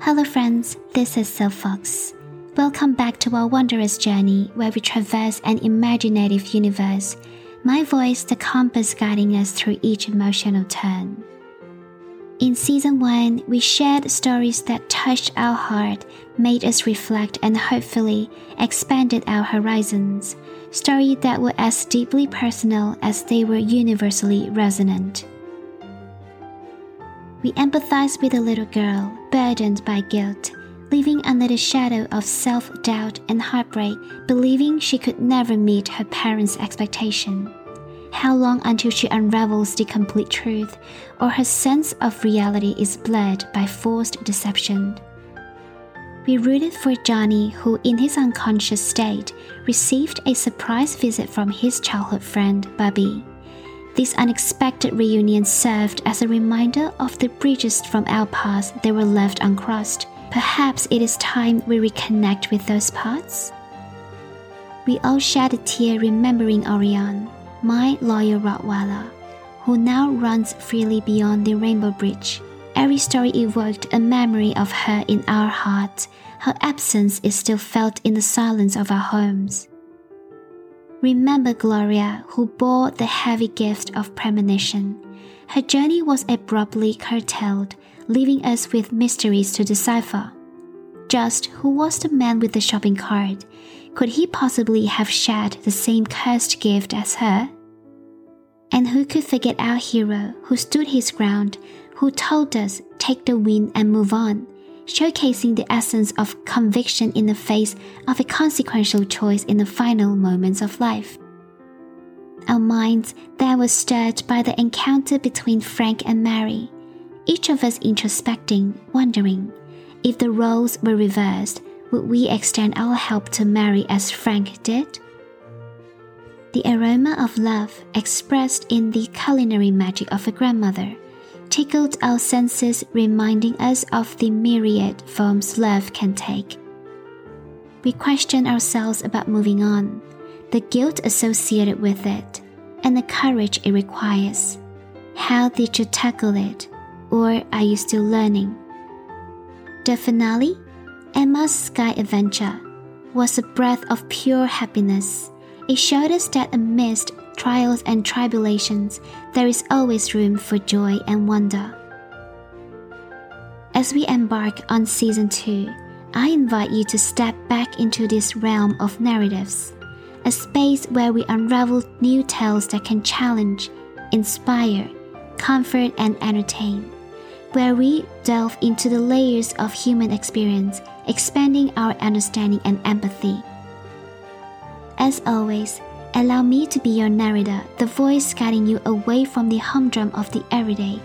Hello, friends, this is Sylph Fox. Welcome back to our wondrous journey where we traverse an imaginative universe. My voice, the compass guiding us through each emotional turn. In season 1, we shared stories that touched our heart, made us reflect, and hopefully expanded our horizons. Stories that were as deeply personal as they were universally resonant. We empathize with a little girl burdened by guilt, living under the shadow of self doubt and heartbreak, believing she could never meet her parents' expectation. How long until she unravels the complete truth, or her sense of reality is blurred by forced deception? We rooted for Johnny, who, in his unconscious state, received a surprise visit from his childhood friend, Bobby. This unexpected reunion served as a reminder of the bridges from our past that were left uncrossed. Perhaps it is time we reconnect with those parts? We all shed a tear remembering Orion, my loyal Rottweiler, who now runs freely beyond the Rainbow Bridge. Every story evoked a memory of her in our hearts. Her absence is still felt in the silence of our homes. Remember Gloria, who bore the heavy gift of premonition. Her journey was abruptly curtailed, leaving us with mysteries to decipher. Just who was the man with the shopping cart? Could he possibly have shared the same cursed gift as her? And who could forget our hero who stood his ground, who told us, take the win and move on? showcasing the essence of conviction in the face of a consequential choice in the final moments of life. Our minds then were stirred by the encounter between Frank and Mary, each of us introspecting, wondering if the roles were reversed, would we extend our help to Mary as Frank did? The aroma of love expressed in the culinary magic of a grandmother tickled our senses, reminding us of the myriad forms love can take. We question ourselves about moving on, the guilt associated with it, and the courage it requires. How did you tackle it, or are you still learning? The finale, Emma's Sky Adventure, was a breath of pure happiness. It showed us that amidst trials and tribulations, there is always room for joy and wonder. As we embark on season 2, I invite you to step back into this realm of narratives, a space where we unravel new tales that can challenge, inspire, comfort, and entertain, where we delve into the layers of human experience, expanding our understanding and empathy. As always, Allow me to be your narrator, the voice guiding you away from the humdrum of the everyday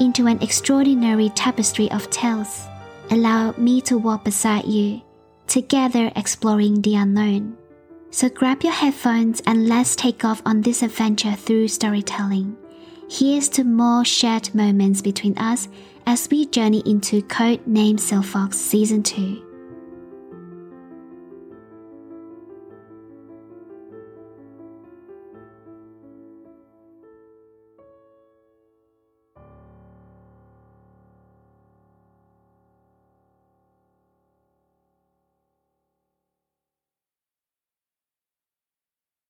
into an extraordinary tapestry of tales. Allow me to walk beside you, together exploring the unknown. So grab your headphones and let's take off on this adventure through storytelling. Here's to more shared moments between us as we journey into Code Name Fox Season 2.